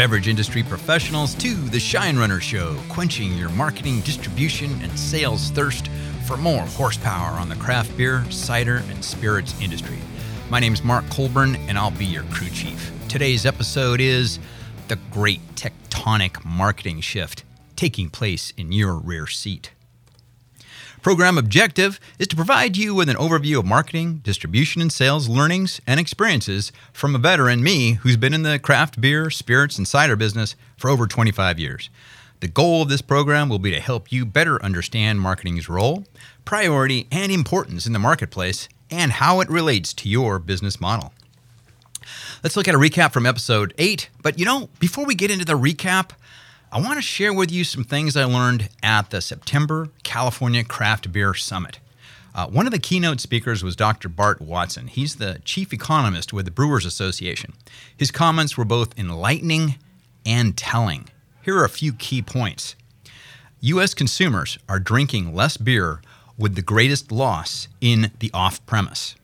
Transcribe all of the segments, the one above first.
beverage industry professionals to the Shine Runner Show, quenching your marketing, distribution, and sales thirst for more horsepower on the craft beer, cider, and spirits industry. My name is Mark Colburn, and I'll be your crew chief. Today's episode is the great tectonic marketing shift taking place in your rear seat. Program objective is to provide you with an overview of marketing, distribution, and sales learnings and experiences from a veteran, me, who's been in the craft beer, spirits, and cider business for over 25 years. The goal of this program will be to help you better understand marketing's role, priority, and importance in the marketplace and how it relates to your business model. Let's look at a recap from episode 8. But you know, before we get into the recap, I want to share with you some things I learned at the September California Craft Beer Summit. Uh, one of the keynote speakers was Dr. Bart Watson. He's the chief economist with the Brewers Association. His comments were both enlightening and telling. Here are a few key points. U.S. consumers are drinking less beer with the greatest loss in the off premise.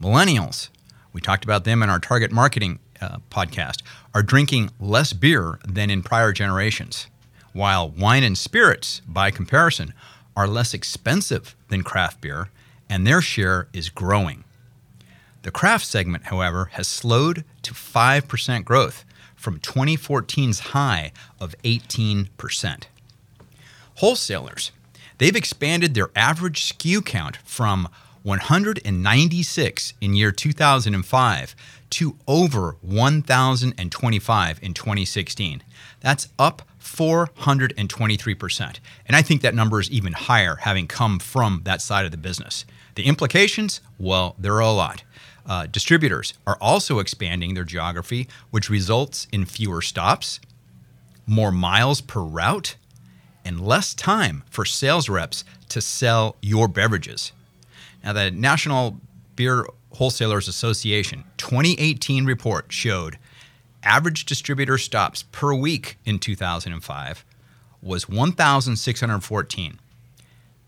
Millennials, we talked about them in our target marketing uh, podcast, are drinking less beer than in prior generations, while wine and spirits, by comparison, are less expensive than craft beer, and their share is growing. The craft segment, however, has slowed to 5% growth from 2014's high of 18%. Wholesalers, they've expanded their average SKU count from 196 in year 2005 to over 1,025 in 2016. That's up 423%. And I think that number is even higher having come from that side of the business. The implications? Well, there are a lot. Uh, distributors are also expanding their geography, which results in fewer stops, more miles per route, and less time for sales reps to sell your beverages. Now, the National Beer Wholesalers Association 2018 report showed average distributor stops per week in 2005 was 1,614.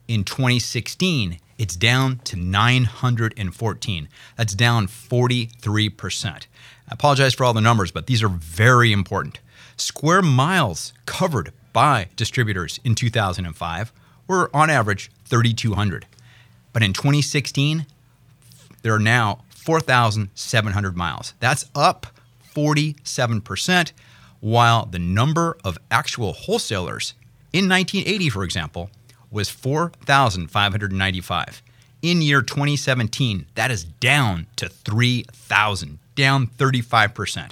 In 2016, it's down to 914. That's down 43%. I apologize for all the numbers, but these are very important. Square miles covered by distributors in 2005 were on average 3,200. But in 2016, there are now 4,700 miles. That's up 47%, while the number of actual wholesalers in 1980, for example, was 4,595. In year 2017, that is down to 3,000, down 35%.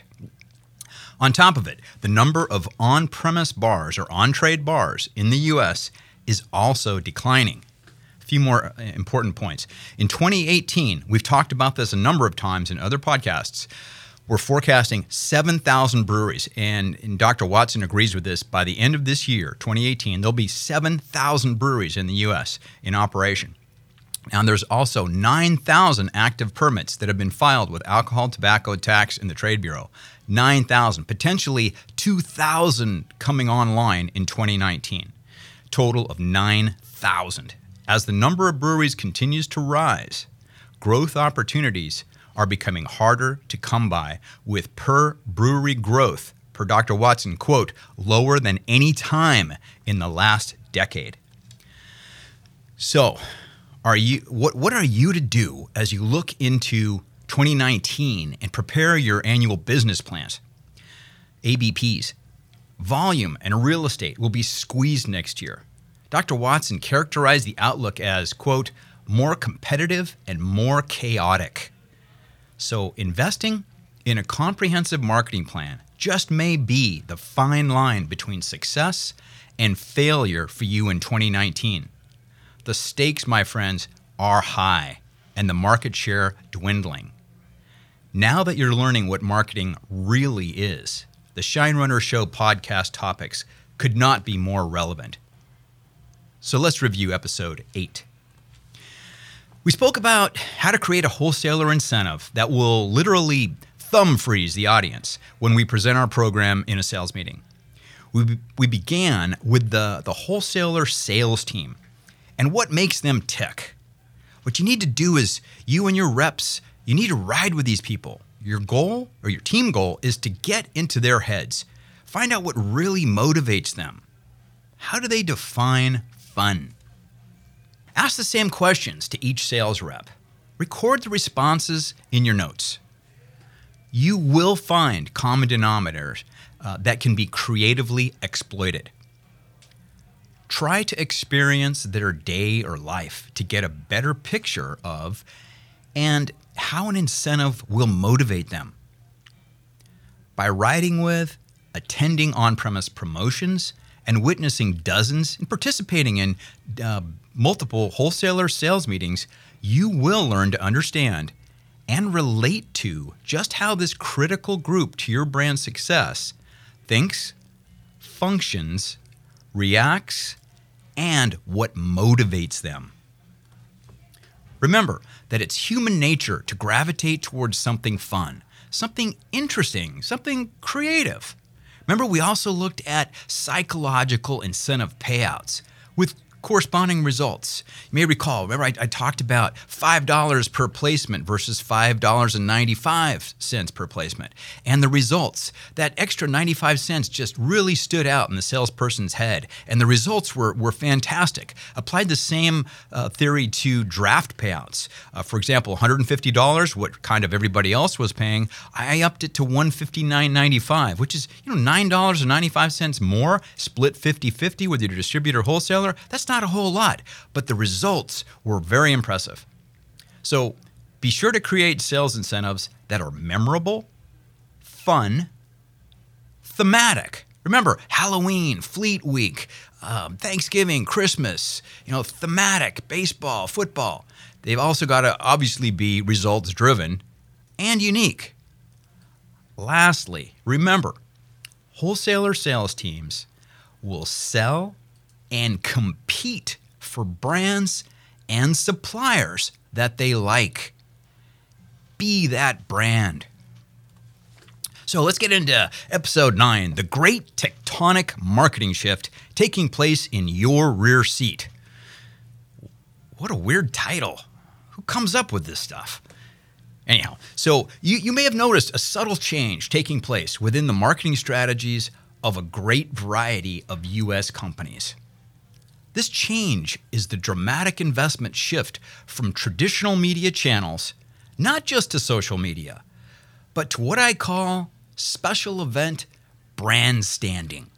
On top of it, the number of on premise bars or on trade bars in the US is also declining few more uh, important points. In 2018, we've talked about this a number of times in other podcasts. We're forecasting 7,000 breweries, and, and, Dr. Watson agrees with this. By the end of this year, 2018, there'll be 7,000 breweries in the U.S. in operation. And there's also 9,000 active permits that have been filed with alcohol, tobacco tax, and the Trade Bureau. 9,000, potentially 2,000 coming online in 2019. Total of 9,000. As the number of breweries continues to rise, growth opportunities are becoming harder to come by with per brewery growth per Dr. Watson, quote, lower than any time in the last decade. So, are you what what are you to do as you look into 2019 and prepare your annual business plans? ABPs, volume and real estate will be squeezed next year. Dr. Watson characterized the outlook as, quote, more competitive and more chaotic. So, investing in a comprehensive marketing plan just may be the fine line between success and failure for you in 2019. The stakes, my friends, are high and the market share dwindling. Now that you're learning what marketing really is, the Shine Runner Show podcast topics could not be more relevant. So let's review episode 8. We spoke about how to create a wholesaler incentive that will literally thumb freeze the audience when we present our program in a sales meeting. We, we began with the, the wholesaler sales team and what makes them tick. What you need to do is you and your reps, you need to ride with these people. your goal or your team goal is to get into their heads. Find out what really motivates them. How do they define fun? Ask the same questions to each sales rep. Record the responses in your notes. You will find common denominators uh, that can be creatively exploited. Try to experience their day or life to get a better picture of and how an incentive will motivate them. By riding with, attending on premise promotions, and witnessing dozens and participating in uh, multiple wholesaler sales meetings, you will learn to understand and relate to just how this critical group to your brand's success thinks, functions, reacts, and what motivates them. Remember that it's human nature to gravitate towards something fun, something interesting, something creative. Remember, we also looked at psychological incentive payouts. With corresponding results. You may recall, remember I, I talked about $5 per placement versus $5.95 per placement. And the results, that extra 95 cents just really stood out in the salesperson's head. And the results were, were fantastic. Applied the same uh, theory to draft payouts. Uh, for example, $150, what kind of everybody else was paying, I upped it to $159.95, which is you know $9.95 more, split 50-50 with your distributor wholesaler. That's not not a whole lot, but the results were very impressive. So be sure to create sales incentives that are memorable, fun, thematic. Remember, Halloween, Fleet Week, um, Thanksgiving, Christmas, you know, thematic, baseball, football. They've also got to obviously be results driven and unique. Lastly, remember, wholesaler sales teams will sell and compete for brands and suppliers that they like. Be that brand. So let's get into episode nine the great tectonic marketing shift taking place in your rear seat. What a weird title. Who comes up with this stuff? Anyhow, so you, you may have noticed a subtle change taking place within the marketing strategies of a great variety of U.S. companies. This change is the dramatic investment shift from traditional media channels, not just to social media, but to what I call special event brand standing.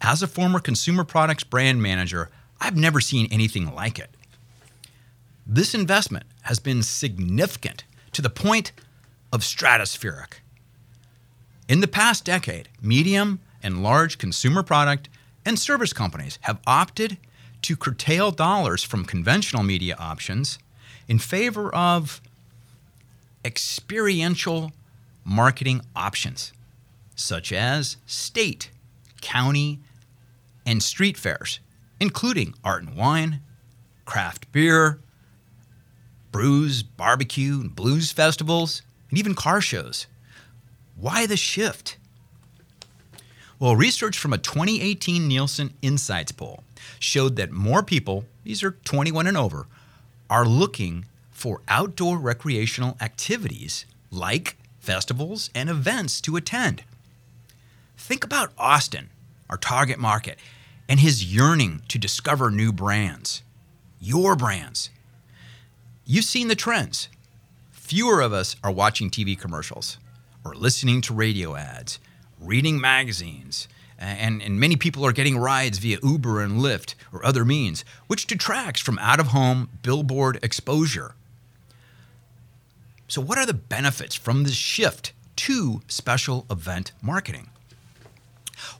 As a former consumer products brand manager, I've never seen anything like it. This investment has been significant to the point of stratospheric. In the past decade, medium and large consumer product and service companies have opted to curtail dollars from conventional media options in favor of experiential marketing options, such as state, county, and street fairs, including art and wine, craft beer, brews, barbecue, and blues festivals, and even car shows. Why the shift? Well, research from a 2018 Nielsen Insights poll showed that more people, these are 21 and over, are looking for outdoor recreational activities like festivals and events to attend. Think about Austin, our target market, and his yearning to discover new brands, your brands. You've seen the trends. Fewer of us are watching TV commercials or listening to radio ads reading magazines, and, and many people are getting rides via Uber and Lyft or other means, which detracts from out of home billboard exposure. So, what are the benefits from this shift to special event marketing?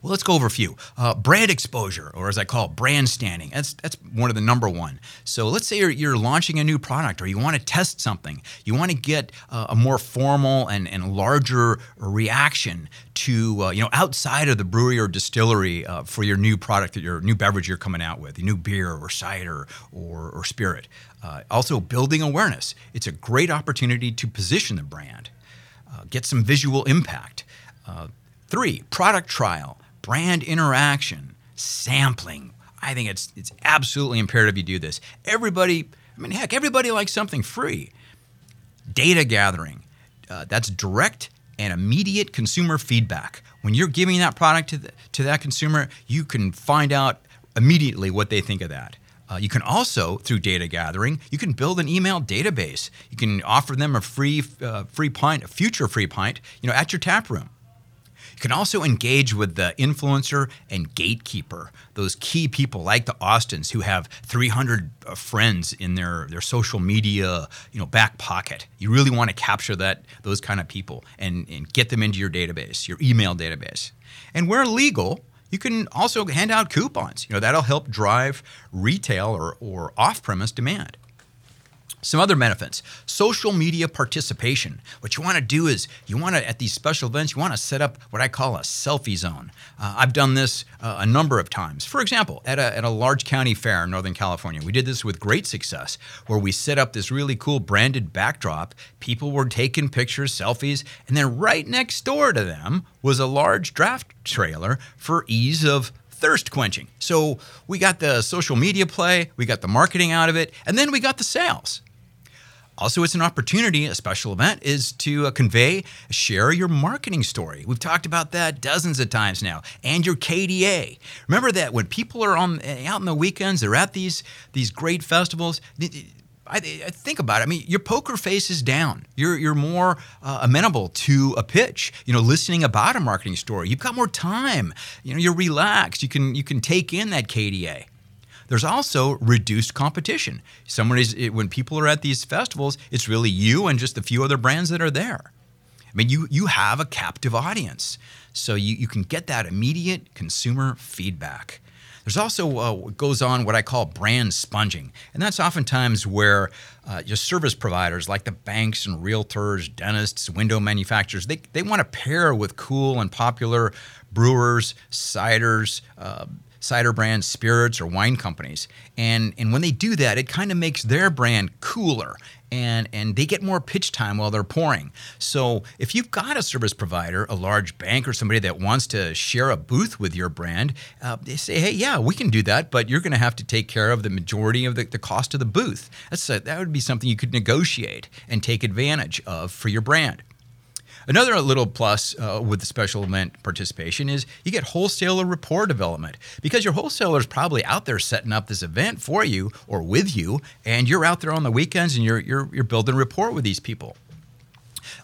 Well, let's go over a few. Uh, brand exposure, or as I call it, brand standing. That's that's one of the number one. So let's say you're, you're launching a new product, or you want to test something. You want to get uh, a more formal and, and larger reaction to uh, you know outside of the brewery or distillery uh, for your new product, that your new beverage you're coming out with, your new beer or cider or, or spirit. Uh, also, building awareness. It's a great opportunity to position the brand, uh, get some visual impact. Three, product trial, brand interaction, sampling. I think it's it's absolutely imperative you do this. Everybody, I mean, heck, everybody likes something free. Data gathering, uh, that's direct and immediate consumer feedback. When you're giving that product to, the, to that consumer, you can find out immediately what they think of that. Uh, you can also, through data gathering, you can build an email database. You can offer them a free, uh, free pint, a future free pint, you know, at your tap room. You can also engage with the influencer and gatekeeper, those key people like the Austins who have 300 uh, friends in their, their social media you know, back pocket. You really want to capture that, those kind of people and, and get them into your database, your email database. And where legal, you can also hand out coupons. You know, that'll help drive retail or, or off-premise demand. Some other benefits social media participation. What you want to do is you want to, at these special events, you want to set up what I call a selfie zone. Uh, I've done this uh, a number of times. For example, at a, at a large county fair in Northern California, we did this with great success where we set up this really cool branded backdrop. People were taking pictures, selfies, and then right next door to them was a large draft trailer for ease of thirst quenching. So we got the social media play, we got the marketing out of it, and then we got the sales. Also, it's an opportunity, a special event, is to uh, convey, share your marketing story. We've talked about that dozens of times now, and your KDA. Remember that when people are on eh, out on the weekends, they're at these these great festivals. I, I think about it. I mean, your poker face is down. You're you're more uh, amenable to a pitch. You know, listening about a marketing story. You've got more time. You know, you're relaxed. You can you can take in that KDA. There's also reduced competition. Someone is when people are at these festivals, it's really you and just a few other brands that are there. I mean, you you have a captive audience, so you, you can get that immediate consumer feedback. There's also uh, what goes on what I call brand sponging, and that's oftentimes where uh, your service providers like the banks and realtors, dentists, window manufacturers, they, they want to pair with cool and popular brewers, ciders, uh, cider brands, spirits, or wine companies. And, and when they do that, it kind of makes their brand cooler and, and they get more pitch time while they're pouring. So if you've got a service provider, a large bank, or somebody that wants to share a booth with your brand, uh, they say, hey, yeah, we can do that, but you're going to have to take care of the majority of the, the cost of the booth. That's a, that would be something you could negotiate and take advantage of for your brand. Another little plus uh, with the special event participation is you get wholesaler rapport development because your wholesaler is probably out there setting up this event for you or with you, and you're out there on the weekends and you're, you're, you're building rapport with these people.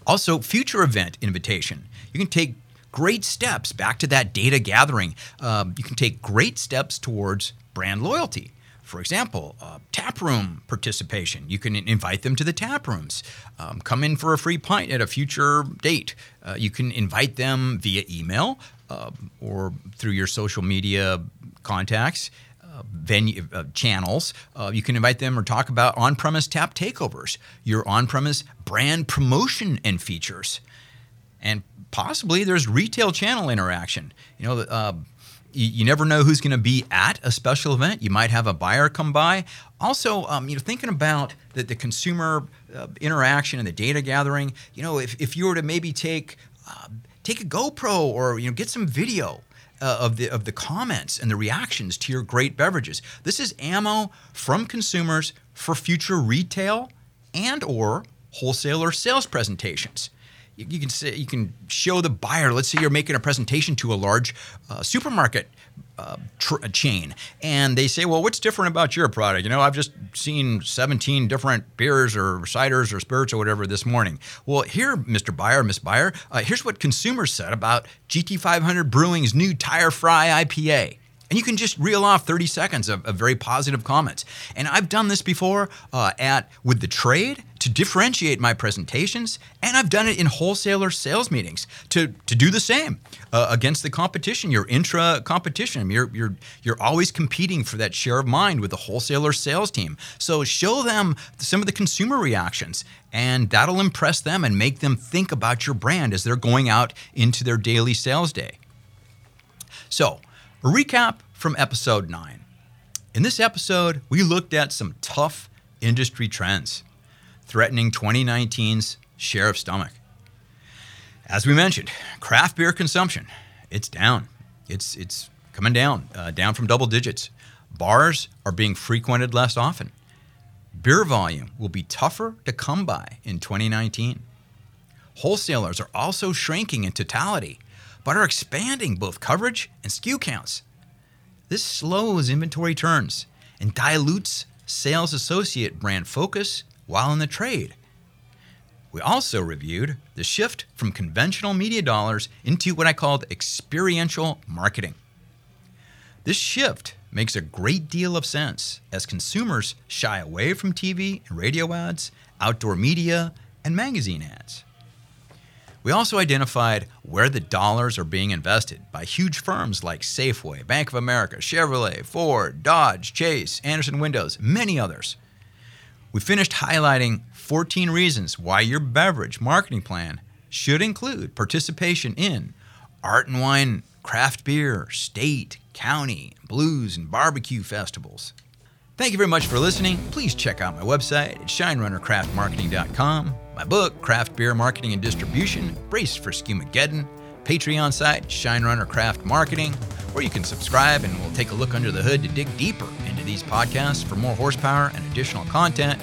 Also, future event invitation. You can take great steps back to that data gathering. Um, you can take great steps towards brand loyalty. For example, uh, tap room participation. You can invite them to the tap rooms. Um, come in for a free pint at a future date. Uh, you can invite them via email uh, or through your social media contacts. Uh, venue uh, channels. Uh, you can invite them or talk about on-premise tap takeovers, your on-premise brand promotion and features, and possibly there's retail channel interaction. You know, you, you never know who's going to be at a special event. You might have a buyer come by. Also, um, you know, thinking about the, the consumer uh, interaction and the data gathering. You know, if, if you were to maybe take uh, take a GoPro or you know get some video uh, of the of the comments and the reactions to your great beverages. This is ammo from consumers for future retail and or wholesaler sales presentations you, you, can say you can show the buyer. Let's say you're making a presentation to a large uh, supermarket uh, tr- chain, and they say, "Well, what's different about your product?" You know, I've just seen 17 different beers or ciders or spirits or whatever this morning. Well, here, Mr. Buyer, Miss Buyer, uh, here's what consumers said about GT500 Brewing's new Tire Fry IPA. And you can just reel off 30 seconds of, of very positive comments. And I've done this before uh, at with the trade to differentiate my presentations, and I've done it in wholesaler sales meetings to, to do the same uh, against the competition, your intra competition. You're, you're, you're always competing for that share of mind with the wholesaler sales team. So show them some of the consumer reactions, and that'll impress them and make them think about your brand as they're going out into their daily sales day. So, a recap from episode 9. In this episode, we looked at some tough industry trends threatening 2019's share of stomach. As we mentioned, craft beer consumption, it's down. It's, it's coming down, uh, down from double digits. Bars are being frequented less often. Beer volume will be tougher to come by in 2019. Wholesalers are also shrinking in totality, but are expanding both coverage and SKU counts. This slows inventory turns and dilutes sales associate brand focus while in the trade. We also reviewed the shift from conventional media dollars into what I called experiential marketing. This shift makes a great deal of sense as consumers shy away from TV and radio ads, outdoor media, and magazine ads. We also identified where the dollars are being invested by huge firms like Safeway, Bank of America, Chevrolet, Ford, Dodge, Chase, Andersen Windows, many others. We finished highlighting 14 reasons why your beverage marketing plan should include participation in art and wine, craft beer, state, county, blues, and barbecue festivals. Thank you very much for listening. Please check out my website at shinerunnercraftmarketing.com, my book, Craft Beer Marketing and Distribution, Brace for Skewmageddon, Patreon site, Shine Runner Craft Marketing, or you can subscribe and we'll take a look under the hood to dig deeper into these podcasts for more horsepower and additional content.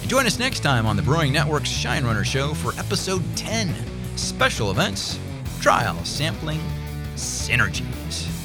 And join us next time on the Brewing Network's Shine Runner Show for episode 10 special events, trial sampling, synergies.